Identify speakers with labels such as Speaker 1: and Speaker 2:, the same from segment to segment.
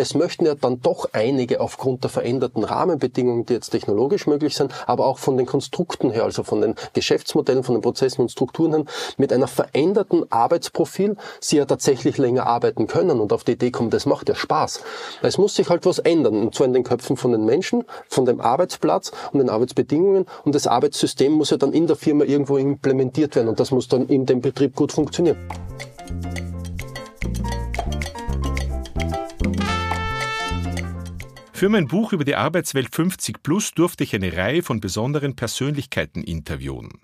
Speaker 1: Es möchten ja dann doch einige aufgrund der veränderten Rahmenbedingungen, die jetzt technologisch möglich sind, aber auch von den Konstrukten her, also von den Geschäftsmodellen, von den Prozessen und Strukturen her, mit einer veränderten Arbeitsprofil sie ja tatsächlich länger arbeiten können und auf die Idee kommen, das macht ja Spaß. Es muss sich halt was ändern, und zwar in den Köpfen von den Menschen, von dem Arbeitsplatz und den Arbeitsbedingungen und das Arbeitssystem muss ja dann in der Firma irgendwo implementiert werden und das muss dann in dem Betrieb gut funktionieren.
Speaker 2: Für mein Buch über die Arbeitswelt 50 Plus durfte ich eine Reihe von besonderen Persönlichkeiten interviewen.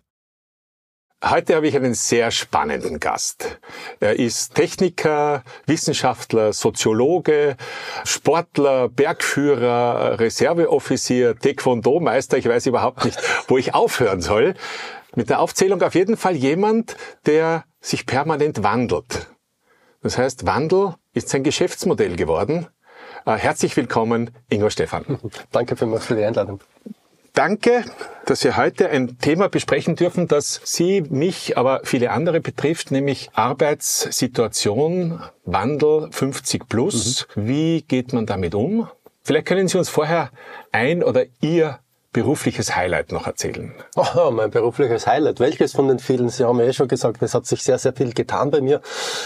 Speaker 3: Heute habe ich einen sehr spannenden Gast. Er ist Techniker, Wissenschaftler, Soziologe, Sportler, Bergführer, Reserveoffizier, Taekwondo-Meister. Ich weiß überhaupt nicht, wo ich aufhören soll. Mit der Aufzählung auf jeden Fall jemand, der sich permanent wandelt. Das heißt, Wandel ist sein Geschäftsmodell geworden. Äh, herzlich willkommen, Ingo Stefan.
Speaker 1: Danke vielmals für die Einladung.
Speaker 3: Danke, dass wir heute ein Thema besprechen dürfen, das Sie, mich, aber viele andere betrifft, nämlich Arbeitssituation, Wandel 50 plus. Mhm. Wie geht man damit um? Vielleicht können Sie uns vorher ein oder Ihr berufliches Highlight noch erzählen?
Speaker 1: Oh, mein berufliches Highlight. Welches von den vielen? Sie haben ja eh schon gesagt, es hat sich sehr, sehr viel getan bei mir.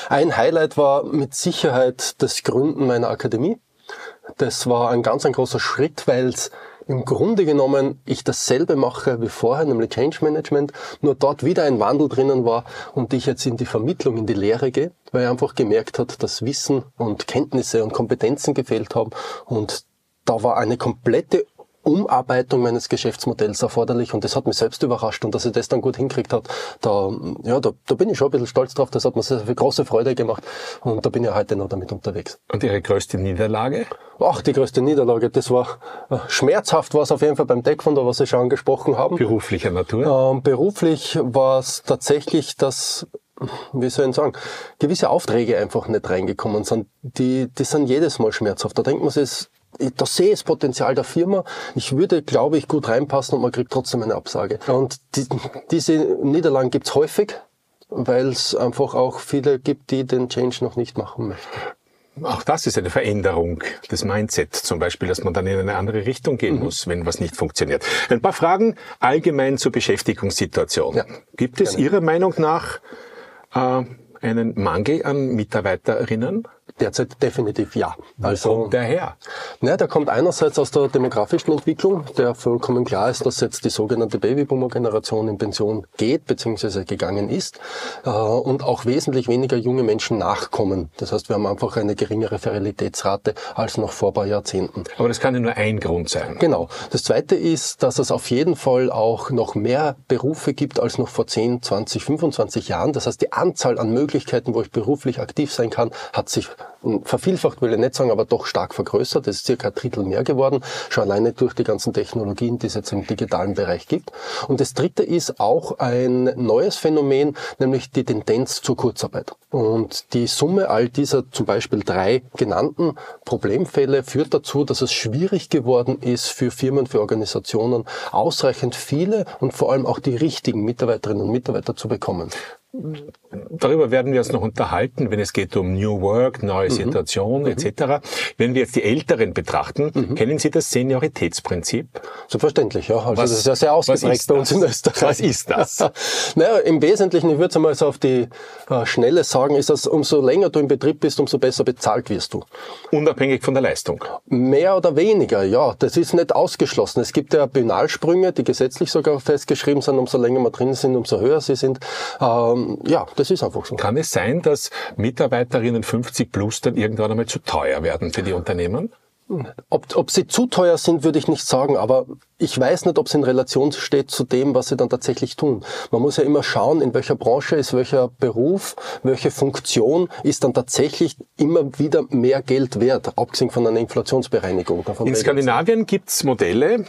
Speaker 1: Ein Highlight war mit Sicherheit das Gründen meiner Akademie. Das war ein ganz ein großer Schritt, weil im Grunde genommen ich dasselbe mache wie vorher, nämlich Change Management, nur dort wieder ein Wandel drinnen war und ich jetzt in die Vermittlung, in die Lehre gehe, weil er einfach gemerkt hat, dass Wissen und Kenntnisse und Kompetenzen gefehlt haben und da war eine komplette Umarbeitung meines Geschäftsmodells erforderlich und das hat mich selbst überrascht und dass ich das dann gut hinkriegt hat, da, ja, da, da bin ich schon ein bisschen stolz drauf, das hat mir sehr viel große Freude gemacht und da bin ich heute noch damit unterwegs.
Speaker 3: Und Ihre größte Niederlage?
Speaker 1: Ach, die größte Niederlage, das war äh, schmerzhaft war es auf jeden Fall beim Taekwondo, was Sie schon angesprochen haben.
Speaker 3: Beruflicher Natur?
Speaker 1: Ähm, beruflich war es tatsächlich das wie soll ich sagen, gewisse Aufträge einfach nicht reingekommen sind. Die, die sind jedes Mal schmerzhaft. Da denkt man sich, da sehe das Potenzial der Firma. Ich würde, glaube ich, gut reinpassen und man kriegt trotzdem eine Absage. Und die, diese Niederlagen gibt's häufig, weil es einfach auch viele gibt, die den Change noch nicht machen möchten.
Speaker 3: Auch das ist eine Veränderung des Mindset, zum Beispiel, dass man dann in eine andere Richtung gehen mhm. muss, wenn was nicht funktioniert. Ein paar Fragen allgemein zur Beschäftigungssituation. Ja, Gibt es gerne. Ihrer Meinung nach äh, einen Mangel an Mitarbeiterinnen?
Speaker 1: Derzeit definitiv ja.
Speaker 3: Also, Wo kommt der her?
Speaker 1: Ne, der kommt einerseits aus der demografischen Entwicklung, der vollkommen klar ist, dass jetzt die sogenannte Babyboomer-Generation in Pension geht bzw. gegangen ist äh, und auch wesentlich weniger junge Menschen nachkommen. Das heißt, wir haben einfach eine geringere Ferilitätsrate als noch vor ein paar Jahrzehnten.
Speaker 3: Aber das kann ja nur ein Grund sein.
Speaker 1: Genau. Das Zweite ist, dass es auf jeden Fall auch noch mehr Berufe gibt als noch vor 10, 20, 25 Jahren. Das heißt, die Anzahl an Möglichkeiten, wo ich beruflich aktiv sein kann, hat sich vervielfacht will ich nicht sagen, aber doch stark vergrößert. Das ist circa ein Drittel mehr geworden, schon alleine durch die ganzen Technologien, die es jetzt im digitalen Bereich gibt. Und das dritte ist auch ein neues Phänomen, nämlich die Tendenz zur Kurzarbeit. Und die Summe all dieser zum Beispiel drei genannten Problemfälle führt dazu, dass es schwierig geworden ist für Firmen, für Organisationen, ausreichend viele und vor allem auch die richtigen Mitarbeiterinnen und Mitarbeiter zu bekommen.
Speaker 3: Darüber werden wir uns noch unterhalten, wenn es geht um New Work, neue mhm. Situation mhm. etc. Wenn wir jetzt die Älteren betrachten, mhm. kennen Sie das Senioritätsprinzip?
Speaker 1: Selbstverständlich, ja. Also was, das ist ja sehr ausgeprägt bei uns in Österreich.
Speaker 3: Was ist das?
Speaker 1: naja, im Wesentlichen, ich würde es einmal so auf die äh, Schnelle sagen, ist das, umso länger du im Betrieb bist, umso besser bezahlt wirst du.
Speaker 3: Unabhängig von der Leistung?
Speaker 1: Mehr oder weniger, ja. Das ist nicht ausgeschlossen. Es gibt ja Binalsprünge, die gesetzlich sogar festgeschrieben sind, umso länger wir drin sind, umso höher sie sind. Ähm, ähm, ja, das ist einfach so.
Speaker 3: Kann es sein, dass Mitarbeiterinnen 50 plus dann irgendwann einmal zu teuer werden für die Unternehmen?
Speaker 1: Ob, ob sie zu teuer sind, würde ich nicht sagen, aber ich weiß nicht, ob es in Relation steht zu dem, was sie dann tatsächlich tun. Man muss ja immer schauen, in welcher Branche ist welcher Beruf, welche Funktion ist dann tatsächlich immer wieder mehr Geld wert, abgesehen von einer Inflationsbereinigung.
Speaker 3: in Skandinavien gibt es Modelle,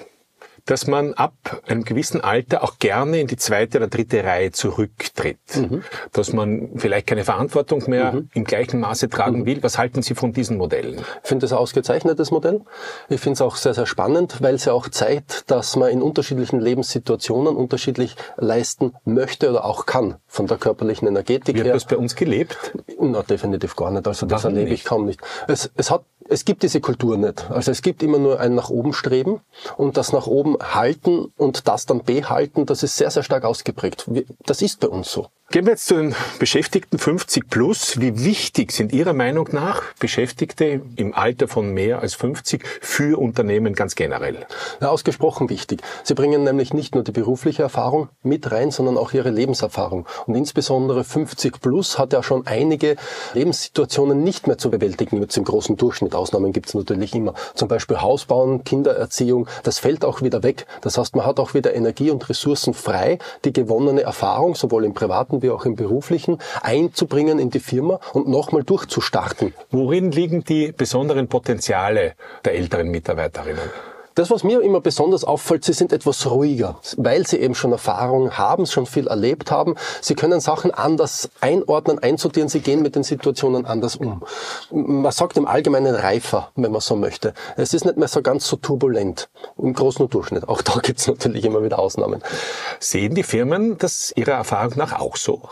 Speaker 3: dass man ab einem gewissen Alter auch gerne in die zweite oder dritte Reihe zurücktritt. Mhm. Dass man vielleicht keine Verantwortung mehr mhm. im gleichen Maße tragen mhm. will. Was halten Sie von diesen Modellen?
Speaker 1: Ich finde das ein ausgezeichnetes Modell. Ich finde es auch sehr, sehr spannend, weil es ja auch zeigt, dass man in unterschiedlichen Lebenssituationen unterschiedlich leisten möchte oder auch kann von der körperlichen Energetik
Speaker 3: Wird
Speaker 1: her.
Speaker 3: das bei uns gelebt?
Speaker 1: Na, definitiv gar nicht. Also das Warum erlebe ich kaum nicht. Es, es hat es gibt diese Kultur nicht. Also es gibt immer nur ein nach oben streben und das nach oben halten und das dann behalten, das ist sehr, sehr stark ausgeprägt. Das ist bei uns so.
Speaker 3: Gehen wir jetzt zu den Beschäftigten 50 plus. Wie wichtig sind Ihrer Meinung nach Beschäftigte im Alter von mehr als 50 für Unternehmen ganz generell?
Speaker 1: Ja, ausgesprochen wichtig. Sie bringen nämlich nicht nur die berufliche Erfahrung mit rein, sondern auch ihre Lebenserfahrung. Und insbesondere 50 plus hat ja schon einige Lebenssituationen nicht mehr zu bewältigen mit dem großen Durchschnitt. Ausnahmen gibt es natürlich immer. Zum Beispiel Hausbauen, Kindererziehung, das fällt auch wieder weg. Das heißt, man hat auch wieder Energie und Ressourcen frei, die gewonnene Erfahrung, sowohl im privaten wie auch im beruflichen, einzubringen in die Firma und nochmal durchzustarten.
Speaker 3: Worin liegen die besonderen Potenziale der älteren Mitarbeiterinnen?
Speaker 1: Das, was mir immer besonders auffällt, sie sind etwas ruhiger, weil sie eben schon Erfahrung haben, schon viel erlebt haben. Sie können Sachen anders einordnen, einsortieren, sie gehen mit den Situationen anders um. Man sagt im Allgemeinen reifer, wenn man so möchte. Es ist nicht mehr so ganz so turbulent im großen Durchschnitt. Auch da gibt es natürlich immer wieder Ausnahmen.
Speaker 3: Sehen die Firmen das ihrer Erfahrung nach auch so?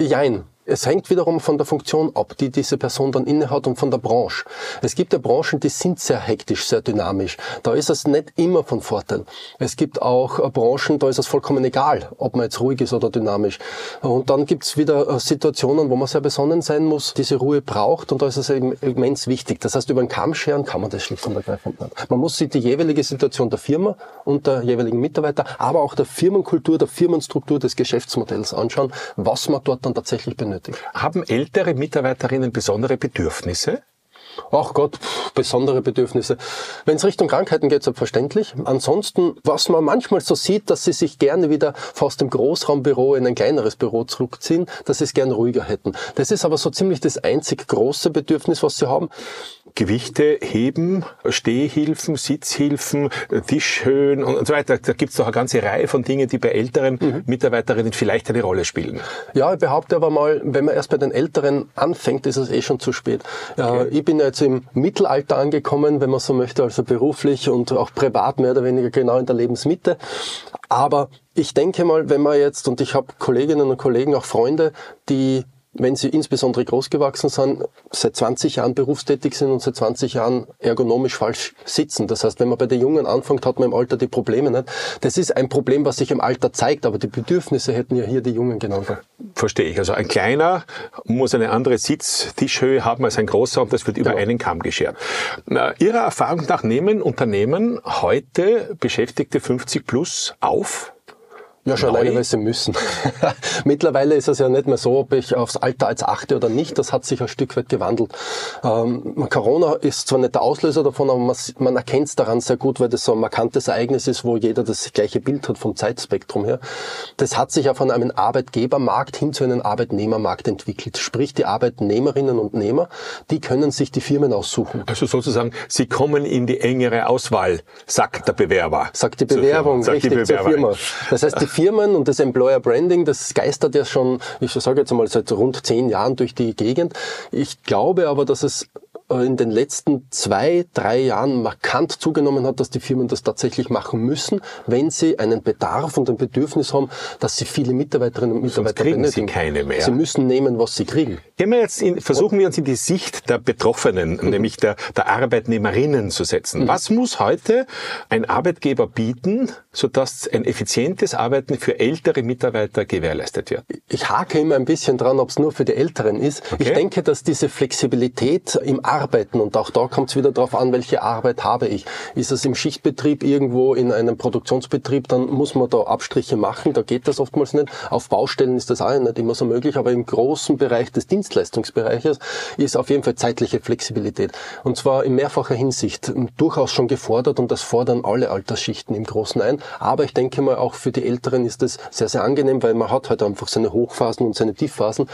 Speaker 1: Jein. Es hängt wiederum von der Funktion ab, die diese Person dann innehat und von der Branche. Es gibt ja Branchen, die sind sehr hektisch, sehr dynamisch. Da ist es nicht immer von Vorteil. Es gibt auch äh, Branchen, da ist es vollkommen egal, ob man jetzt ruhig ist oder dynamisch. Und dann gibt es wieder äh, Situationen, wo man sehr besonnen sein muss, diese Ruhe braucht und da ist es eben immens wichtig. Das heißt, über einen Kamm scheren kann man das schlicht und ergreifend nicht. Man muss sich die jeweilige Situation der Firma und der jeweiligen Mitarbeiter, aber auch der Firmenkultur, der Firmenstruktur des Geschäftsmodells anschauen, was man dort dann tatsächlich benötigt
Speaker 3: nötig. Haben ältere Mitarbeiterinnen besondere Bedürfnisse?
Speaker 1: Ach Gott, besondere Bedürfnisse. Wenn es Richtung Krankheiten geht, selbstverständlich. Ansonsten, was man manchmal so sieht, dass sie sich gerne wieder aus dem Großraumbüro in ein kleineres Büro zurückziehen, dass sie es gern ruhiger hätten. Das ist aber so ziemlich das einzig große Bedürfnis, was sie haben.
Speaker 3: Gewichte heben, Stehhilfen, Sitzhilfen, Tischhöhen und so weiter. Da gibt es doch eine ganze Reihe von Dingen, die bei älteren mhm. Mitarbeiterinnen vielleicht eine Rolle spielen.
Speaker 1: Ja, ich behaupte aber mal, wenn man erst bei den Älteren anfängt, ist es eh schon zu spät. Okay. Ich bin jetzt im Mittelalter angekommen, wenn man so möchte, also beruflich und auch privat mehr oder weniger genau in der Lebensmitte. Aber ich denke mal, wenn man jetzt, und ich habe Kolleginnen und Kollegen, auch Freunde, die wenn sie insbesondere großgewachsen sind, seit 20 Jahren berufstätig sind und seit 20 Jahren ergonomisch falsch sitzen. Das heißt, wenn man bei den Jungen anfängt, hat man im Alter die Probleme nicht. Das ist ein Problem, was sich im Alter zeigt, aber die Bedürfnisse hätten ja hier die Jungen genauso.
Speaker 3: Verstehe ich. Also ein kleiner muss eine andere Sitztischhöhe haben als ein großer und das wird über genau. einen Kamm geschert. Ihrer Erfahrung nach nehmen Unternehmen heute Beschäftigte 50 plus auf?
Speaker 1: Ja, schon alleine, weil sie müssen. Mittlerweile ist es ja nicht mehr so, ob ich aufs Alter als achte oder nicht. Das hat sich ein Stück weit gewandelt. Ähm, Corona ist zwar nicht der Auslöser davon, aber man, man erkennt es daran sehr gut, weil das so ein markantes Ereignis ist, wo jeder das gleiche Bild hat vom Zeitspektrum her. Das hat sich ja von einem Arbeitgebermarkt hin zu einem Arbeitnehmermarkt entwickelt. Sprich, die Arbeitnehmerinnen und Nehmer, die können sich die Firmen aussuchen.
Speaker 3: Also sozusagen, sie kommen in die engere Auswahl, sagt der Bewerber.
Speaker 1: Sagt die Bewerbung, richtig, die Bewerber. zur Firma. Das heißt, Firmen und das Employer Branding, das geistert ja schon, ich sage jetzt mal, seit rund zehn Jahren durch die Gegend. Ich glaube aber, dass es in den letzten zwei, drei Jahren markant zugenommen hat, dass die Firmen das tatsächlich machen müssen, wenn sie einen Bedarf und ein Bedürfnis haben, dass sie viele Mitarbeiterinnen und Mitarbeiter
Speaker 3: Sonst kriegen benötigen. sie keine mehr.
Speaker 1: Sie müssen nehmen, was sie kriegen.
Speaker 3: Gehen wir jetzt in, versuchen wir uns in die Sicht der Betroffenen, mhm. nämlich der, der Arbeitnehmerinnen zu setzen. Mhm. Was muss heute ein Arbeitgeber bieten, sodass ein effizientes Arbeiten für ältere Mitarbeiter gewährleistet wird?
Speaker 1: Ich hake immer ein bisschen dran, ob es nur für die Älteren ist. Okay. Ich denke, dass diese Flexibilität im Arbeiten arbeiten. Und auch da kommt es wieder darauf an, welche Arbeit habe ich. Ist es im Schichtbetrieb irgendwo in einem Produktionsbetrieb, dann muss man da Abstriche machen. Da geht das oftmals nicht. Auf Baustellen ist das auch nicht immer so möglich. Aber im großen Bereich des Dienstleistungsbereiches ist auf jeden Fall zeitliche Flexibilität. Und zwar in mehrfacher Hinsicht durchaus schon gefordert und das fordern alle Altersschichten im Großen ein. Aber ich denke mal, auch für die Älteren ist das sehr, sehr angenehm, weil man hat halt einfach seine Hochphasen und seine Tiefphasen.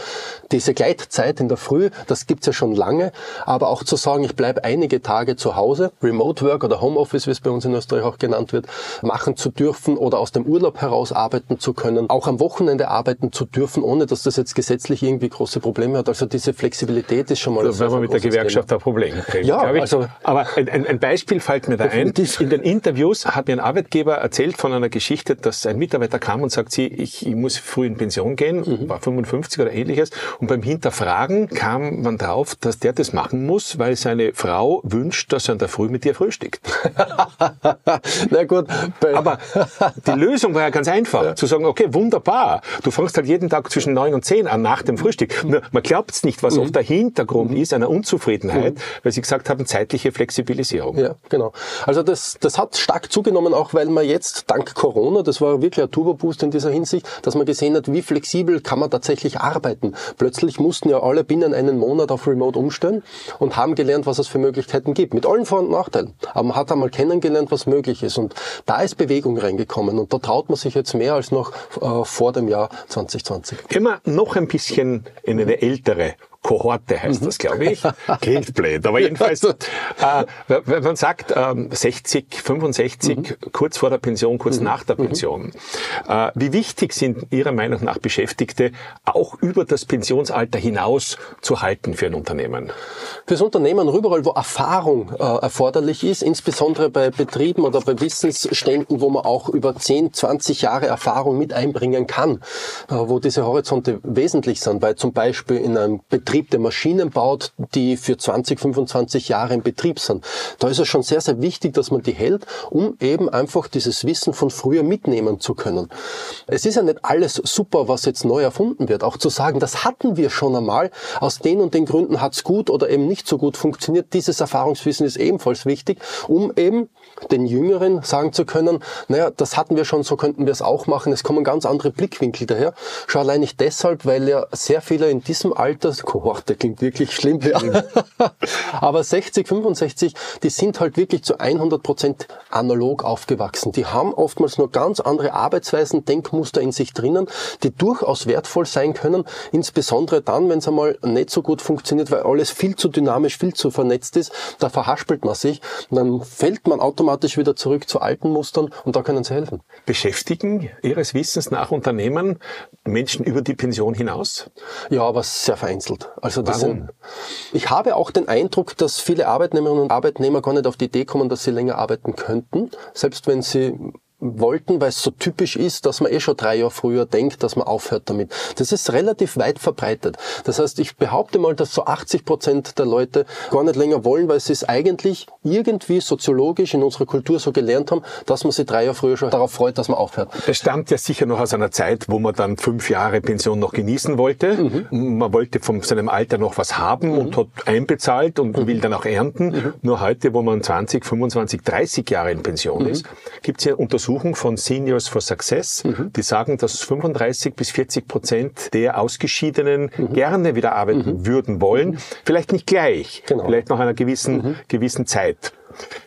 Speaker 1: Diese Gleitzeit in der Früh, das gibt's ja schon lange, aber auch zu sagen, ich bleibe einige Tage zu Hause, Remote Work oder Homeoffice, wie es bei uns in Österreich auch genannt wird, machen zu dürfen oder aus dem Urlaub heraus arbeiten zu können, auch am Wochenende arbeiten zu dürfen, ohne dass das jetzt gesetzlich irgendwie große Probleme hat. Also diese Flexibilität ist schon mal
Speaker 3: also, wenn man mit der Gewerkschaft Thema. ein Problem kriegt. Ja, also, aber ein, ein, Beispiel fällt mir da ein. In den Interviews hat mir ein Arbeitgeber erzählt von einer Geschichte, dass ein Mitarbeiter kam und sagt, sie, ich, ich muss früh in Pension gehen, mhm. war 55 oder ähnliches, und beim Hinterfragen kam man drauf, dass der das machen muss, muss, weil seine Frau wünscht, dass er in der Früh mit dir frühstückt.
Speaker 1: Na gut.
Speaker 3: Aber die Lösung war ja ganz einfach. Ja. Zu sagen, okay, wunderbar. Du fängst halt jeden Tag zwischen neun und zehn an nach dem Frühstück. Nur, man glaubt es nicht, was mhm. oft der Hintergrund mhm. ist einer Unzufriedenheit, mhm. weil sie gesagt haben, zeitliche Flexibilisierung.
Speaker 1: Ja, genau. Also das, das hat stark zugenommen, auch weil man jetzt dank Corona, das war wirklich ein Turbo-Boost in dieser Hinsicht, dass man gesehen hat, wie flexibel kann man tatsächlich arbeiten. Plötzlich mussten ja alle binnen einen Monat auf Remote umstellen und haben gelernt, was es für Möglichkeiten gibt. Mit allen Vor- und Nachteilen. Aber man hat einmal kennengelernt, was möglich ist. Und da ist Bewegung reingekommen. Und da traut man sich jetzt mehr als noch äh, vor dem Jahr 2020.
Speaker 3: Immer noch ein bisschen in eine ältere Kohorte heißt das, glaube ich. Klingt blöd, aber jedenfalls, äh, wenn man sagt ähm, 60, 65, mhm. kurz vor der Pension, kurz mhm. nach der mhm. Pension, äh, wie wichtig sind Ihrer Meinung nach Beschäftigte auch über das Pensionsalter hinaus zu halten für ein Unternehmen?
Speaker 1: Fürs Unternehmen überall, wo Erfahrung äh, erforderlich ist, insbesondere bei Betrieben oder bei Wissensständen, wo man auch über 10, 20 Jahre Erfahrung mit einbringen kann, äh, wo diese Horizonte wesentlich sind, weil zum Beispiel in einem Betrieb Betrieb, der Maschinen baut, die für 20, 25 Jahre in Betrieb sind. Da ist es schon sehr, sehr wichtig, dass man die hält, um eben einfach dieses Wissen von früher mitnehmen zu können. Es ist ja nicht alles super, was jetzt neu erfunden wird. Auch zu sagen, das hatten wir schon einmal, aus den und den Gründen hat es gut oder eben nicht so gut funktioniert. Dieses Erfahrungswissen ist ebenfalls wichtig, um eben den Jüngeren sagen zu können, naja, das hatten wir schon, so könnten wir es auch machen. Es kommen ganz andere Blickwinkel daher. Schon allein nicht deshalb, weil ja sehr viele in diesem Alter, Kohorte klingt wirklich schlimm, ja. aber 60, 65, die sind halt wirklich zu 100 Prozent analog aufgewachsen. Die haben oftmals nur ganz andere Arbeitsweisen, Denkmuster in sich drinnen, die durchaus wertvoll sein können, insbesondere dann, wenn es einmal nicht so gut funktioniert, weil alles viel zu dynamisch, viel zu vernetzt ist, da verhaspelt man sich und dann fällt man automatisch wieder zurück zu alten Mustern und da können sie helfen.
Speaker 3: Beschäftigen Ihres Wissens nach Unternehmen Menschen über die Pension hinaus?
Speaker 1: Ja, aber sehr vereinzelt. Also das Warum? Sind, ich habe auch den Eindruck, dass viele Arbeitnehmerinnen und Arbeitnehmer gar nicht auf die Idee kommen, dass sie länger arbeiten könnten, selbst wenn sie wollten, weil es so typisch ist, dass man eh schon drei Jahre früher denkt, dass man aufhört damit. Das ist relativ weit verbreitet. Das heißt, ich behaupte mal, dass so 80 Prozent der Leute gar nicht länger wollen, weil sie es eigentlich irgendwie soziologisch in unserer Kultur so gelernt haben, dass man sich drei Jahre früher schon darauf freut, dass man aufhört.
Speaker 3: Es stammt ja sicher noch aus einer Zeit, wo man dann fünf Jahre Pension noch genießen wollte. Mhm. Man wollte von seinem Alter noch was haben mhm. und hat einbezahlt und mhm. will dann auch ernten. Mhm. Nur heute, wo man 20, 25, 30 Jahre in Pension mhm. ist, gibt es ja Untersuchungen, Untersuchung von Seniors for Success, mhm. die sagen, dass 35 bis 40 Prozent der Ausgeschiedenen mhm. gerne wieder arbeiten mhm. würden wollen. Vielleicht nicht gleich, genau. vielleicht nach einer gewissen, mhm. gewissen Zeit.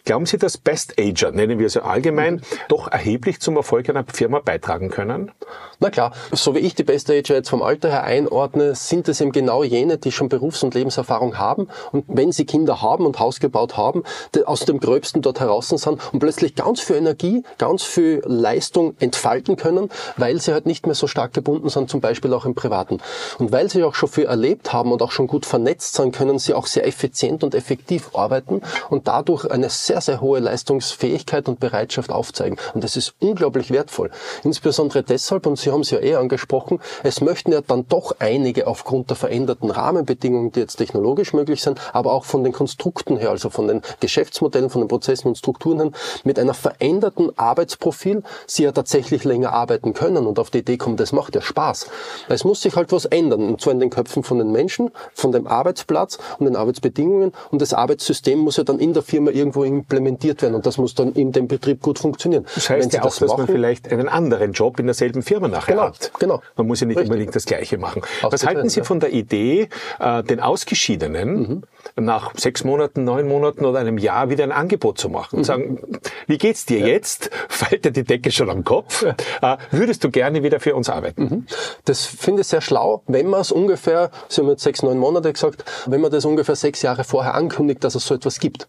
Speaker 3: Glauben Sie, dass Best Ager, nennen wir sie allgemein, doch erheblich zum Erfolg einer Firma beitragen können?
Speaker 1: Na klar, so wie ich die Best Ager jetzt vom Alter her einordne, sind es eben genau jene, die schon Berufs- und Lebenserfahrung haben und wenn sie Kinder haben und Haus gebaut haben, aus dem Gröbsten dort heraus sind und plötzlich ganz viel Energie, ganz viel Leistung entfalten können, weil sie halt nicht mehr so stark gebunden sind, zum Beispiel auch im Privaten. Und weil sie auch schon viel erlebt haben und auch schon gut vernetzt sind, können sie auch sehr effizient und effektiv arbeiten und dadurch eine sehr, sehr hohe Leistungsfähigkeit und Bereitschaft aufzeigen. Und das ist unglaublich wertvoll. Insbesondere deshalb, und Sie haben es ja eh angesprochen, es möchten ja dann doch einige aufgrund der veränderten Rahmenbedingungen, die jetzt technologisch möglich sind, aber auch von den Konstrukten her, also von den Geschäftsmodellen, von den Prozessen und Strukturen her, mit einer veränderten Arbeitsprofil sie ja tatsächlich länger arbeiten können und auf die Idee kommen, das macht ja Spaß. Es muss sich halt was ändern, und zwar in den Köpfen von den Menschen, von dem Arbeitsplatz und den Arbeitsbedingungen und das Arbeitssystem muss ja dann in der Firma irgendwie irgendwo implementiert werden und das muss dann in dem Betrieb gut funktionieren.
Speaker 3: Das heißt ja auch, das dass machen, man vielleicht einen anderen Job in derselben Firma nachher
Speaker 1: genau,
Speaker 3: hat.
Speaker 1: Genau.
Speaker 3: Man muss ja nicht Richtig. unbedingt das Gleiche machen. Was halten Sie ja. von der Idee, äh, den Ausgeschiedenen mhm. nach sechs Monaten, neun Monaten oder einem Jahr wieder ein Angebot zu machen und mhm. sagen, wie geht's dir ja. jetzt? Fällt dir die Decke schon am Kopf? Äh, würdest du gerne wieder für uns arbeiten? Mhm.
Speaker 1: Das finde ich sehr schlau, wenn man es ungefähr, Sie haben jetzt sechs, neun Monate gesagt, wenn man das ungefähr sechs Jahre vorher ankündigt, dass es so etwas gibt.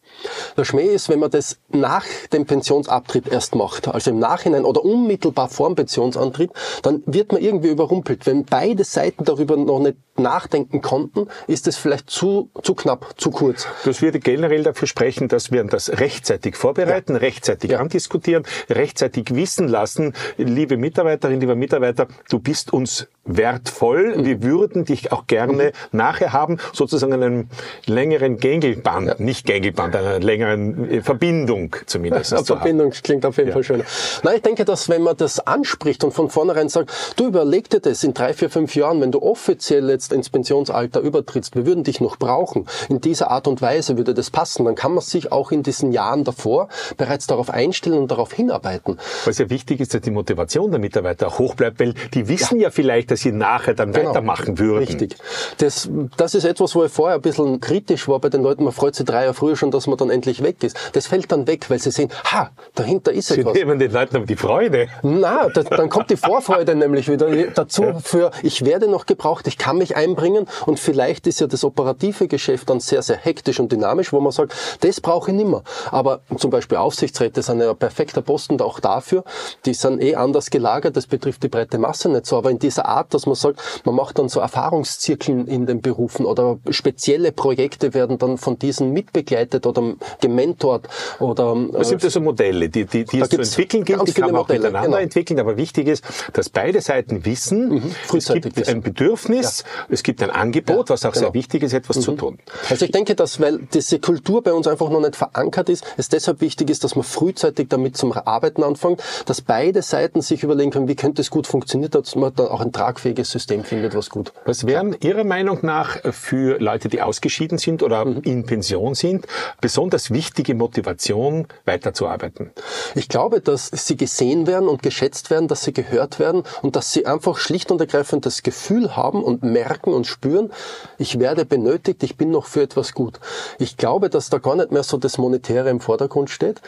Speaker 1: Der Schmäh ist, wenn man das nach dem Pensionsabtritt erst macht, also im Nachhinein oder unmittelbar vor dem Pensionsantritt, dann wird man irgendwie überrumpelt. Wenn beide Seiten darüber noch nicht nachdenken konnten, ist es vielleicht zu, zu knapp, zu kurz.
Speaker 3: Das würde generell dafür sprechen, dass wir das rechtzeitig vorbereiten, ja. rechtzeitig ja. andiskutieren, rechtzeitig wissen lassen, liebe Mitarbeiterin, lieber Mitarbeiter, du bist uns wertvoll. Mhm. Wir würden dich auch gerne mhm. nachher haben, sozusagen einen längeren Gängelband, ja. nicht Gängelband, einer längeren äh, Verbindung zumindest.
Speaker 1: Eine Verbindung haben. klingt auf jeden. Fall schöner. Na, ich denke, dass wenn man das anspricht und von vornherein sagt, du überleg dir das in drei, vier, fünf Jahren, wenn du offiziell jetzt ins Pensionsalter übertrittst, wir würden dich noch brauchen. In dieser Art und Weise würde das passen. Dann kann man sich auch in diesen Jahren davor bereits darauf einstellen und darauf hinarbeiten.
Speaker 3: Was ja wichtig ist, dass die Motivation der Mitarbeiter auch hoch bleibt, weil die wissen ja, ja vielleicht, dass sie nachher dann genau. weitermachen würden.
Speaker 1: Richtig. Das, das ist etwas, wo ich vorher ein bisschen kritisch war bei den Leuten. Man freut sich drei Jahre früher schon, dass man dann endlich weg ist. Das fällt dann weg, weil sie sehen, ha, dahinter ist
Speaker 3: sie etwas. Sie nehmen den Leuten aber die Freude.
Speaker 1: Na, da, dann kommt die Vorfreude nämlich wieder dazu für, ich werde noch gebraucht, ich kann mich einbringen und vielleicht ist ja das operative Geschäft dann sehr, sehr hektisch und dynamisch, wo man sagt, das brauche ich nimmer. Aber zum Beispiel Aufsichtsräte sind ja perfekter Posten auch dafür. Die sind eh anders gelagert, das betrifft die breite Masse nicht so. Aber in dieser Art, dass man sagt, man macht dann so Erfahrungszirkeln in den Berufen oder spezielle Projekte werden dann von diesen mitbegleitet oder gementort oder.
Speaker 3: Das sind also Modelle, die, die, die es zu entwickeln gilt, die kann man auch Modelle, miteinander genau. entwickeln, aber wichtig ist, dass beide Seiten wissen, mhm, es gibt wissen. ein Bedürfnis, ja. Es gibt ein Angebot, ja, was auch genau. sehr wichtig ist, etwas mhm. zu tun.
Speaker 1: Also ich denke, dass, weil diese Kultur bei uns einfach noch nicht verankert ist, es deshalb wichtig ist, dass man frühzeitig damit zum Arbeiten anfängt, dass beide Seiten sich überlegen können, wie könnte es gut funktionieren, dass man dann auch ein tragfähiges System findet, was gut.
Speaker 3: Was wären Ihrer Meinung nach für Leute, die ausgeschieden sind oder mhm. in Pension sind, besonders wichtige Motivation, weiterzuarbeiten?
Speaker 1: Ich glaube, dass sie gesehen werden und geschätzt werden, dass sie gehört werden und dass sie einfach schlicht und ergreifend das Gefühl haben und merken und spüren, ich werde benötigt, ich bin noch für etwas gut. Ich glaube, dass da gar nicht mehr so das Monetäre im Vordergrund steht,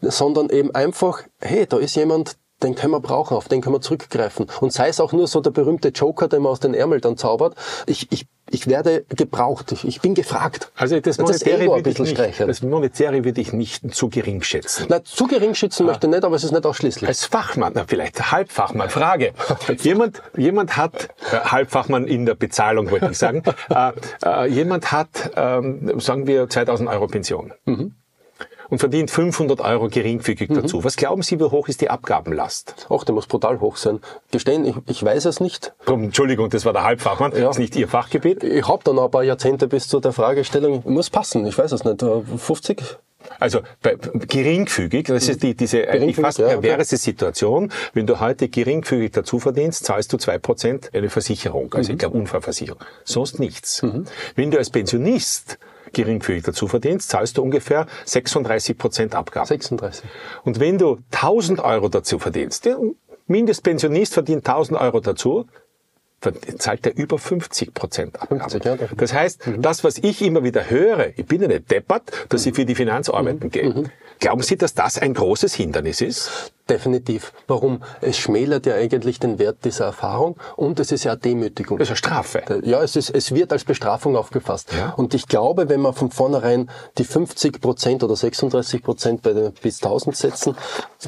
Speaker 1: sondern eben einfach, hey, da ist jemand, den können wir brauchen, auf den können wir zurückgreifen. Und sei es auch nur so der berühmte Joker, den man aus den Ärmeln dann zaubert. Ich, ich, ich werde gebraucht, ich, ich bin gefragt.
Speaker 3: Also das Monetäre, das, würde ich nicht, das Monetäre würde ich nicht zu gering schätzen.
Speaker 1: Na, zu gering schätzen ah. möchte ich nicht, aber es ist nicht ausschließlich.
Speaker 3: Als Fachmann, na, vielleicht Halbfachmann, Frage. jemand, jemand hat, äh, Halbfachmann in der Bezahlung wollte ich sagen, äh, äh, jemand hat, ähm, sagen wir, 2000 Euro Pension. Mhm und verdient 500 Euro geringfügig mhm. dazu. Was glauben Sie, wie hoch ist die Abgabenlast?
Speaker 1: Ach, der muss brutal hoch sein. Gestehen, ich, ich weiß es nicht.
Speaker 3: Entschuldigung, das war der Halbfachmann. Ja. Das ist nicht Ihr Fachgebiet.
Speaker 1: Ich habe da noch ein paar Jahrzehnte bis zu der Fragestellung. Muss passen, ich weiß es nicht. 50? Äh,
Speaker 3: also bei, geringfügig, das ist die, diese eigentlich fast perverse okay. Situation. Wenn du heute geringfügig dazu verdienst, zahlst du zwei Prozent eine Versicherung, also mhm. ich glaube Unfallversicherung. Sonst nichts. Mhm. Wenn du als Pensionist geringfügig dazu verdienst, zahlst du ungefähr 36 Prozent Abgaben.
Speaker 1: 36.
Speaker 3: Und wenn du 1000 Euro dazu verdienst, der Mindestpensionist verdient 1000 Euro dazu, zahlt er über 50 Prozent Abgaben. 50, ja, das heißt, mhm. das, was ich immer wieder höre, ich bin ja nicht deppert, dass ich für die Finanzarbeiten mhm. gehe. Mhm. Glauben Sie, dass das ein großes Hindernis ist?
Speaker 1: Definitiv. Warum? Es schmälert ja eigentlich den Wert dieser Erfahrung und es ist ja Demütigung.
Speaker 3: Das ist eine Strafe.
Speaker 1: Ja, es, ist, es wird als Bestrafung aufgefasst. Ja. Und ich glaube, wenn man von vornherein die 50 Prozent oder 36 Prozent bei den bis 1000 Sätzen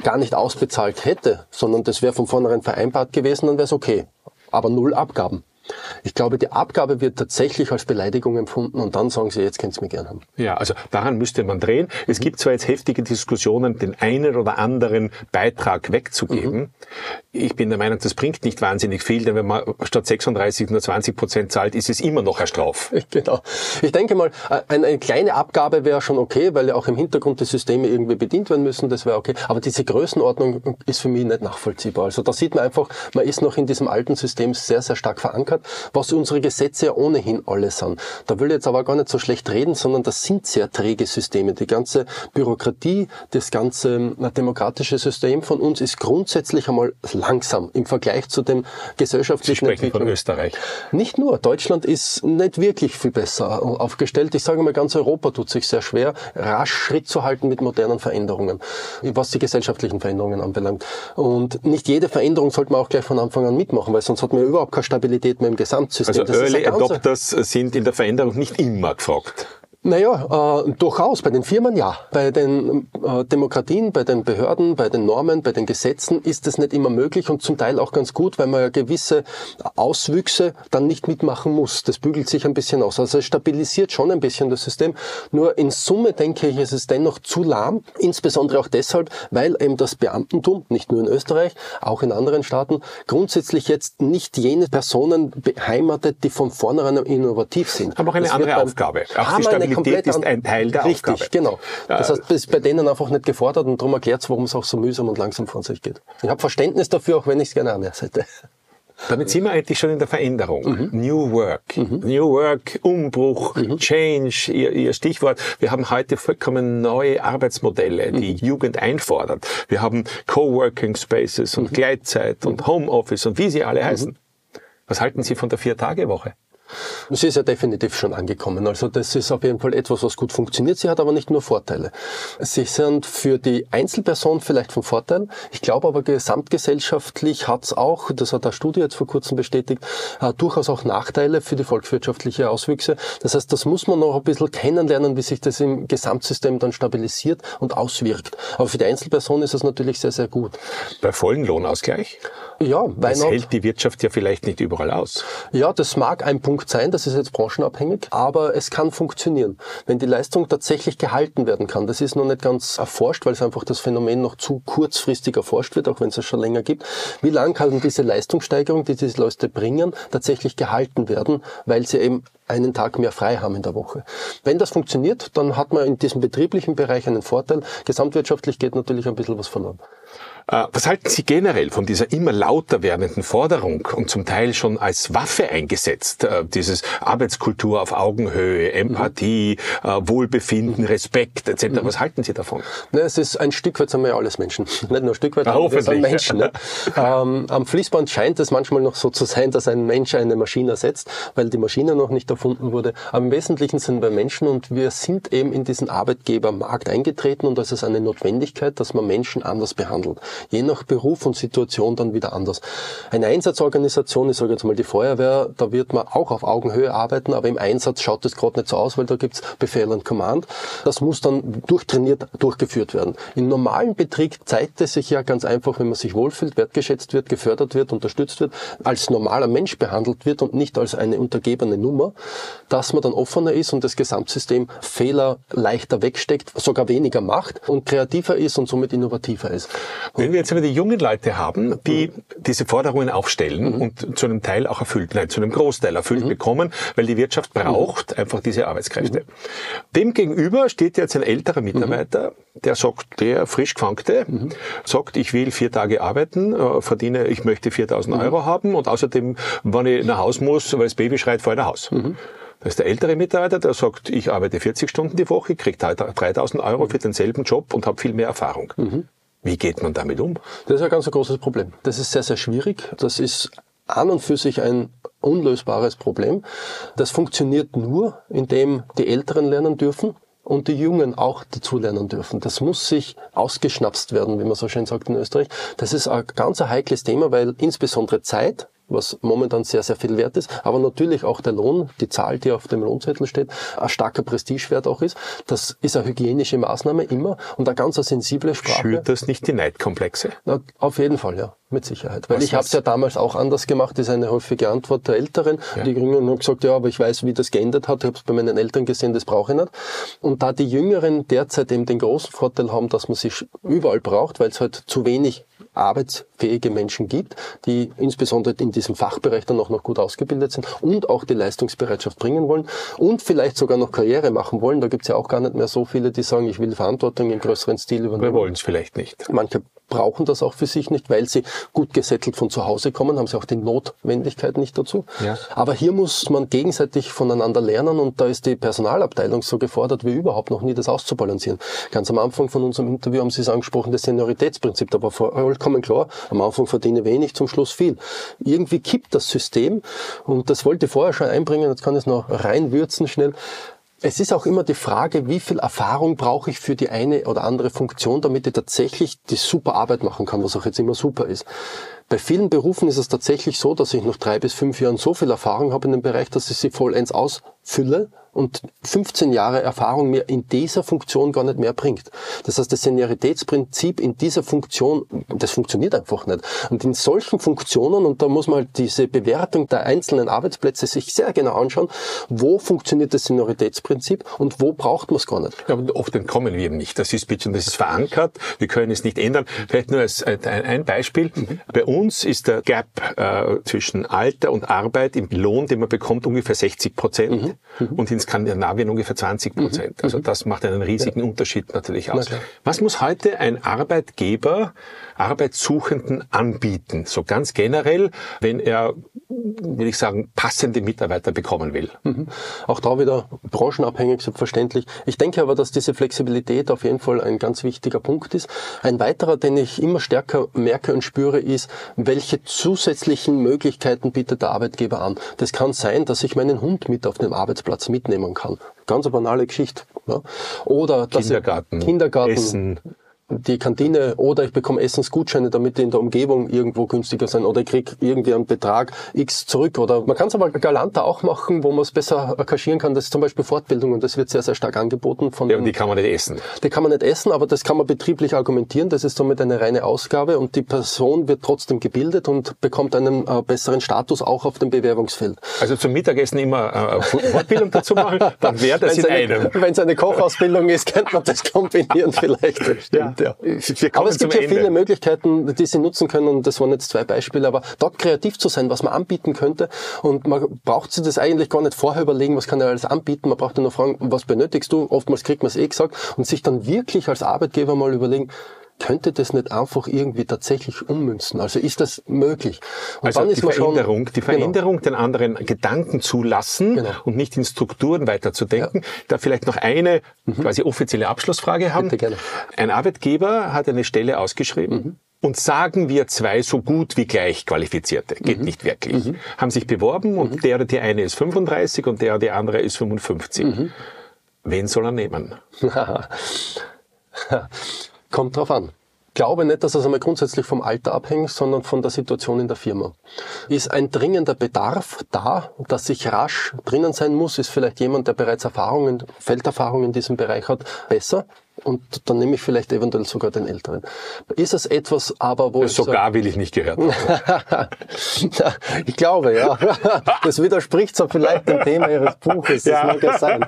Speaker 1: gar nicht ausbezahlt hätte, sondern das wäre von vornherein vereinbart gewesen, dann wäre es okay. Aber null Abgaben. Ich glaube, die Abgabe wird tatsächlich als Beleidigung empfunden und dann sagen sie, jetzt könnt ihr mir gern haben.
Speaker 3: Ja, also daran müsste man drehen. Es gibt zwar jetzt heftige Diskussionen, den einen oder anderen Beitrag wegzugeben. Mhm. Ich bin der Meinung, das bringt nicht wahnsinnig viel, denn wenn man statt 36 nur 20 Prozent zahlt, ist es immer noch ein Straf.
Speaker 1: Genau. Ich denke mal, eine kleine Abgabe wäre schon okay, weil ja auch im Hintergrund die Systeme irgendwie bedient werden müssen, das wäre okay. Aber diese Größenordnung ist für mich nicht nachvollziehbar. Also da sieht man einfach, man ist noch in diesem alten System sehr, sehr stark verankert was unsere Gesetze ja ohnehin alle sind. Da will ich jetzt aber gar nicht so schlecht reden, sondern das sind sehr träge Systeme. Die ganze Bürokratie, das ganze demokratische System von uns ist grundsätzlich einmal langsam im Vergleich zu dem gesellschaftlichen
Speaker 3: Sie sprechen von Österreich.
Speaker 1: Nicht nur. Deutschland ist nicht wirklich viel besser aufgestellt. Ich sage mal, ganz Europa tut sich sehr schwer, rasch Schritt zu halten mit modernen Veränderungen, was die gesellschaftlichen Veränderungen anbelangt. Und nicht jede Veränderung sollte man auch gleich von Anfang an mitmachen, weil sonst hat man überhaupt keine Stabilität mehr im Gesamtsystem.
Speaker 3: Also Early Adopters sind in der Veränderung nicht immer gefragt.
Speaker 1: Naja, äh, durchaus. Bei den Firmen ja. Bei den äh, Demokratien, bei den Behörden, bei den Normen, bei den Gesetzen ist es nicht immer möglich und zum Teil auch ganz gut, weil man ja gewisse Auswüchse dann nicht mitmachen muss. Das bügelt sich ein bisschen aus. Also es stabilisiert schon ein bisschen das System. Nur in Summe denke ich, ist es dennoch zu lahm. Insbesondere auch deshalb, weil eben das Beamtentum, nicht nur in Österreich, auch in anderen Staaten, grundsätzlich jetzt nicht jene Personen beheimatet, die von vornherein innovativ sind.
Speaker 3: Haben auch eine
Speaker 1: Das
Speaker 3: andere
Speaker 1: beim-
Speaker 3: Aufgabe. Auch
Speaker 1: komplett
Speaker 3: ist ein Teil der
Speaker 1: Richtig,
Speaker 3: Aufgabe.
Speaker 1: genau. Das heißt, das ist bei denen einfach nicht gefordert und darum erklärt es, warum es auch so mühsam und langsam vor sich geht. Ich habe Verständnis dafür, auch wenn ich es gerne anders hätte.
Speaker 3: Damit sind wir eigentlich schon in der Veränderung.
Speaker 1: Mhm.
Speaker 3: New Work. New Work, Umbruch,
Speaker 1: Mhm.
Speaker 3: Change, ihr, ihr Stichwort. Wir haben heute vollkommen neue Arbeitsmodelle, die
Speaker 1: Mhm.
Speaker 3: Jugend einfordert. Wir haben Coworking Spaces und
Speaker 1: Mhm.
Speaker 3: Gleitzeit und Homeoffice und wie sie alle heißen. Was halten Sie von der Vier-Tage-Woche?
Speaker 1: Sie ist ja definitiv schon angekommen. Also das ist auf jeden Fall etwas, was gut funktioniert. Sie hat aber nicht nur Vorteile. Sie sind für die Einzelperson vielleicht von Vorteil. Ich glaube aber gesamtgesellschaftlich hat es auch, das hat eine Studie jetzt vor kurzem bestätigt, äh, durchaus auch Nachteile für die volkswirtschaftliche Auswüchse. Das heißt, das muss man noch ein bisschen kennenlernen, wie sich das im Gesamtsystem dann stabilisiert und auswirkt. Aber für die Einzelperson ist es natürlich sehr, sehr gut.
Speaker 3: Bei vollen Lohnausgleich?
Speaker 1: Ja, weil
Speaker 3: Das hält die Wirtschaft ja vielleicht nicht überall aus.
Speaker 1: Ja, das mag ein Punkt sein, das ist jetzt branchenabhängig, aber es kann funktionieren. Wenn die Leistung tatsächlich gehalten werden kann, das ist noch nicht ganz erforscht, weil es einfach das Phänomen noch zu kurzfristig erforscht wird, auch wenn es es schon länger gibt. Wie lang kann diese Leistungssteigerung, die diese Leute bringen, tatsächlich gehalten werden, weil sie eben einen Tag mehr frei haben in der Woche. Wenn das funktioniert, dann hat man in diesem betrieblichen Bereich einen Vorteil. Gesamtwirtschaftlich geht natürlich ein bisschen was verloren.
Speaker 3: Äh, Was halten Sie generell von dieser immer lauter werdenden Forderung und zum Teil schon als Waffe eingesetzt, äh, dieses Arbeitskultur auf Augenhöhe, Empathie, äh, Wohlbefinden, Respekt etc. Was halten Sie davon?
Speaker 1: Ne, es ist ein Stück weit sind wir ja alles Menschen. Nicht nur ein Stück weit,
Speaker 3: Ja,
Speaker 1: wir sind. Menschen. Ne? ähm, am Fließband scheint es manchmal noch so zu sein, dass ein Mensch eine Maschine ersetzt, weil die Maschine noch nicht erfunden wurde. Aber im Wesentlichen sind wir Menschen und wir sind eben in diesen Arbeitgebermarkt eingetreten und das ist eine Notwendigkeit, dass man Menschen anders behandelt. Je nach Beruf und Situation dann wieder anders. Eine Einsatzorganisation, ich sage jetzt mal die Feuerwehr, da wird man auch auf Augenhöhe arbeiten, aber im Einsatz schaut es gerade nicht so aus, weil da gibt's Befehl und Command. Das muss dann durchtrainiert durchgeführt werden. Im normalen Betrieb zeigt es sich ja ganz einfach, wenn man sich wohlfühlt, wertgeschätzt wird, gefördert wird, unterstützt wird, als normaler Mensch behandelt wird und nicht als eine untergebene Nummer, dass man dann offener ist und das Gesamtsystem Fehler leichter wegsteckt, sogar weniger macht und kreativer ist und somit innovativer ist.
Speaker 3: Wenn wir jetzt aber die jungen Leute haben, die diese Forderungen aufstellen und zu einem Teil auch erfüllt, nein, zu einem Großteil erfüllt bekommen, weil die Wirtschaft braucht einfach diese Arbeitskräfte. Dem gegenüber steht jetzt ein älterer Mitarbeiter, der sagt, der frisch gefangte, sagt, ich will vier Tage arbeiten, äh, verdiene, ich möchte 4000 Euro haben und außerdem, wenn ich nach Haus muss, weil das Baby schreit, fahr ich nach Haus. Das ist der ältere Mitarbeiter, der sagt, ich arbeite 40 Stunden die Woche, kriege 3000 Euro für denselben Job und habe viel mehr Erfahrung. Wie geht man damit um?
Speaker 1: Das ist ein ganz großes Problem. Das ist sehr, sehr schwierig. Das ist an und für sich ein unlösbares Problem. Das funktioniert nur, indem die Älteren lernen dürfen und die Jungen auch dazulernen dürfen. Das muss sich ausgeschnapst werden, wie man so schön sagt in Österreich. Das ist ein ganz heikles Thema, weil insbesondere Zeit, was momentan sehr, sehr viel wert ist, aber natürlich auch der Lohn, die Zahl, die auf dem Lohnzettel steht, ein starker Prestigewert auch ist. Das ist eine hygienische Maßnahme immer und eine ganz eine sensible Sprache.
Speaker 3: Schürt das nicht die Neidkomplexe?
Speaker 1: Na, auf jeden Fall, ja, mit Sicherheit. Weil
Speaker 3: Was-
Speaker 1: ich habe es ja damals auch anders gemacht, das ist eine häufige Antwort der Älteren. Die Jüngeren haben gesagt, ja, aber ich weiß, wie das geändert hat, ich habe es bei meinen Eltern gesehen, das brauche ich nicht. Und da die Jüngeren derzeit eben den großen Vorteil haben, dass man sich überall braucht, weil es halt zu wenig arbeitsfähige Menschen gibt, die insbesondere in diesem Fachbereich dann auch noch gut ausgebildet sind und auch die Leistungsbereitschaft bringen wollen und vielleicht sogar noch Karriere machen wollen. Da gibt es ja auch gar nicht mehr so viele, die sagen, ich will Verantwortung im größeren Stil übernehmen.
Speaker 3: Wir wollen es vielleicht nicht.
Speaker 1: Manche brauchen das auch für sich nicht, weil sie gut gesettelt von zu Hause kommen, haben sie auch die Notwendigkeit nicht dazu.
Speaker 3: Ja.
Speaker 1: Aber hier muss man gegenseitig voneinander lernen und da ist die Personalabteilung so gefordert wie überhaupt noch nie, das auszubalancieren. Ganz am Anfang von unserem Interview haben Sie es angesprochen, das Senioritätsprinzip, da war vollkommen klar, am Anfang verdiene wenig, zum Schluss viel. Irgendwie kippt das System und das wollte ich vorher schon einbringen, jetzt kann ich es noch reinwürzen schnell. Es ist auch immer die Frage, wie viel Erfahrung brauche ich für die eine oder andere Funktion, damit ich tatsächlich die super Arbeit machen kann, was auch jetzt immer super ist. Bei vielen Berufen ist es tatsächlich so, dass ich nach drei bis fünf Jahren so viel Erfahrung habe in dem Bereich, dass ich sie vollends ausfülle und 15 Jahre Erfahrung mir in dieser Funktion gar nicht mehr bringt. Das heißt, das Senioritätsprinzip in dieser Funktion, das funktioniert einfach nicht. Und in solchen Funktionen, und da muss man halt diese Bewertung der einzelnen Arbeitsplätze sich sehr genau anschauen, wo funktioniert das Senioritätsprinzip und wo braucht man es gar nicht.
Speaker 3: Ja, aber oft entkommen wir eben nicht. Das ist das ist verankert. Wir können es nicht ändern. Vielleicht nur als ein Beispiel. Mhm. Bei uns ist der Gap äh, zwischen Alter und Arbeit im Lohn, den man bekommt, ungefähr 60 Prozent. Mhm. Mhm. Und in Skandinavien ungefähr 20 Prozent. Mhm. Also das macht einen riesigen ja. Unterschied natürlich aus. Was muss heute ein Arbeitgeber Arbeitssuchenden anbieten? So ganz generell, wenn er, will ich sagen, passende Mitarbeiter bekommen will.
Speaker 1: Mhm. Auch da wieder branchenabhängig, selbstverständlich. Ich denke aber, dass diese Flexibilität auf jeden Fall ein ganz wichtiger Punkt ist. Ein weiterer, den ich immer stärker merke und spüre, ist, welche zusätzlichen Möglichkeiten bietet der Arbeitgeber an. Das kann sein, dass ich meinen Hund mit auf dem Arbeitsplatz mitnehmen kann. Ganz eine banale Geschichte. Ja. Oder
Speaker 3: dass Kindergarten,
Speaker 1: Kindergarten Essen die Kantine oder ich bekomme Essensgutscheine, damit die in der Umgebung irgendwo günstiger sind oder ich kriege irgendwie einen Betrag X zurück oder man kann es aber galanter auch machen, wo man es besser kaschieren kann. Das ist zum Beispiel Fortbildung und das wird sehr, sehr stark angeboten.
Speaker 3: Von ja, und die kann man nicht essen.
Speaker 1: Die kann man nicht essen, aber das kann man betrieblich argumentieren. Das ist somit eine reine Ausgabe und die Person wird trotzdem gebildet und bekommt einen äh, besseren Status auch auf dem Bewerbungsfeld.
Speaker 3: Also zum Mittagessen immer äh, Fortbildung dazu machen, dann wäre das in eine, einem.
Speaker 1: Wenn es eine Kochausbildung ist, könnte man das kombinieren vielleicht.
Speaker 3: Ja ja.
Speaker 1: aber es gibt ja viele Möglichkeiten, die Sie nutzen können. Und das waren jetzt zwei Beispiele. Aber dort kreativ zu sein, was man anbieten könnte. Und man braucht sich das eigentlich gar nicht vorher überlegen, was kann er alles anbieten. Man braucht nur fragen, was benötigst du? Oftmals kriegt man es eh gesagt. Und sich dann wirklich als Arbeitgeber mal überlegen, könnte das nicht einfach irgendwie tatsächlich ummünzen? Also ist das möglich?
Speaker 3: Und also dann ist die Veränderung, die genau. Veränderung, genau. den anderen Gedanken zulassen genau. und nicht in Strukturen weiterzudenken. Ja. Da vielleicht noch eine mhm. quasi offizielle Abschlussfrage haben. Bitte gerne. Ein Arbeitgeber hat eine Stelle ausgeschrieben. Mhm. Und sagen wir zwei so gut wie gleich qualifizierte, geht mhm. nicht wirklich, mhm. haben sich beworben und mhm. der oder die eine ist 35 und der oder die andere ist 55. Mhm. Wen soll er nehmen?
Speaker 1: Kommt drauf an. Glaube nicht, dass das einmal grundsätzlich vom Alter abhängt, sondern von der Situation in der Firma. Ist ein dringender Bedarf da, dass ich rasch drinnen sein muss? Ist vielleicht jemand, der bereits Erfahrungen, Felderfahrungen in diesem Bereich hat, besser? Und dann nehme ich vielleicht eventuell sogar den Älteren. Ist es etwas aber, wo
Speaker 3: ich sogar sage, will ich nicht gehört
Speaker 1: ich glaube, ja. Das widerspricht so vielleicht dem Thema Ihres Buches. Das ja. mag ja sein.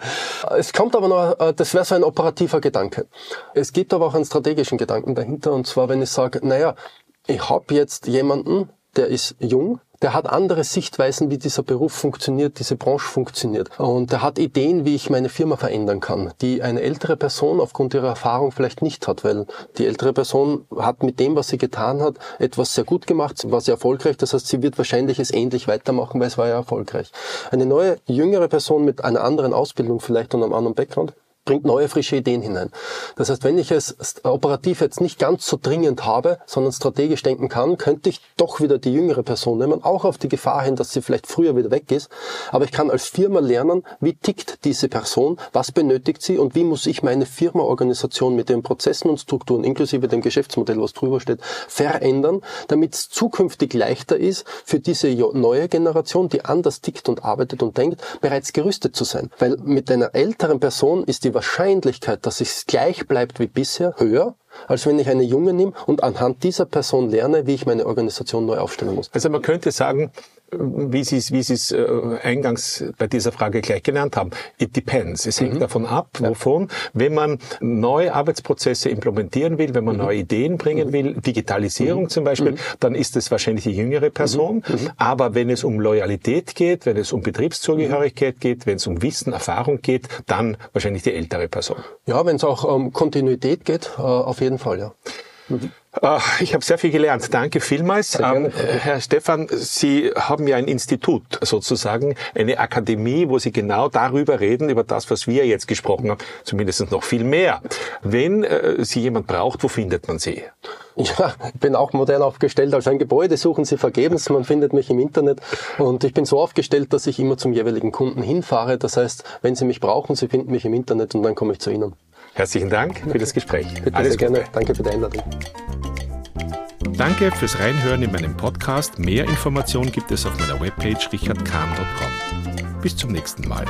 Speaker 1: Es kommt aber noch, äh, das wäre so ein operativer Gedanke. Es gibt aber auch einen strategischen Gedanken dahinter und zwar, wenn ich sage, naja, ich habe jetzt jemanden, der ist jung, der hat andere Sichtweisen, wie dieser Beruf funktioniert, diese Branche funktioniert. Und der hat Ideen, wie ich meine Firma verändern kann, die eine ältere Person aufgrund ihrer Erfahrung vielleicht nicht hat, weil die ältere Person hat mit dem, was sie getan hat, etwas sehr gut gemacht, war sehr erfolgreich. Das heißt, sie wird wahrscheinlich es ähnlich weitermachen, weil es war ja erfolgreich. Eine neue, jüngere Person mit einer anderen Ausbildung vielleicht und einem anderen Background bringt neue, frische Ideen hinein. Das heißt, wenn ich es operativ jetzt nicht ganz so dringend habe, sondern strategisch denken kann, könnte ich doch wieder die jüngere Person nehmen, auch auf die Gefahr hin, dass sie vielleicht früher wieder weg ist. Aber ich kann als Firma lernen, wie tickt diese Person, was benötigt sie und wie muss ich meine Firmaorganisation mit den Prozessen und Strukturen, inklusive dem Geschäftsmodell, was drüber steht, verändern, damit es zukünftig leichter ist, für diese neue Generation, die anders tickt und arbeitet und denkt, bereits gerüstet zu sein. Weil mit einer älteren Person ist die Wahrscheinlichkeit, dass es gleich bleibt wie bisher, höher, als wenn ich eine junge nehme und anhand dieser Person lerne, wie ich meine Organisation neu aufstellen muss.
Speaker 3: Also man könnte sagen, wie Sie es, wie Sie es äh, eingangs bei dieser Frage gleich genannt haben. It depends. Es hängt mhm. davon ab, wovon. Wenn man neue Arbeitsprozesse implementieren will, wenn man mhm. neue Ideen bringen mhm. will, Digitalisierung mhm. zum Beispiel, mhm. dann ist es wahrscheinlich die jüngere Person. Aber wenn es um Loyalität geht, wenn es um Betriebszugehörigkeit geht, wenn es um Wissen, Erfahrung geht, dann wahrscheinlich die ältere Person.
Speaker 1: Ja, wenn es auch um Kontinuität geht, äh, auf jeden Fall, ja.
Speaker 3: Ah, ich habe sehr viel gelernt. Danke vielmals. Ähm, Herr Stefan, Sie haben ja ein Institut sozusagen, eine Akademie, wo Sie genau darüber reden, über das, was wir jetzt gesprochen haben, zumindest noch viel mehr. Wenn äh, Sie jemand braucht, wo findet man Sie?
Speaker 1: Ja, ich bin auch modern aufgestellt. Als ein Gebäude suchen Sie vergebens. Man findet mich im Internet. Und ich bin so aufgestellt, dass ich immer zum jeweiligen Kunden hinfahre. Das heißt, wenn Sie mich brauchen, Sie finden mich im Internet und dann komme ich zu Ihnen.
Speaker 3: Herzlichen Dank für das Gespräch.
Speaker 1: Bitte Alles sehr gerne. Danke für die Einladung.
Speaker 3: Danke fürs Reinhören in meinem Podcast. Mehr Informationen gibt es auf meiner Webpage richardkahn.com. Bis zum nächsten Mal.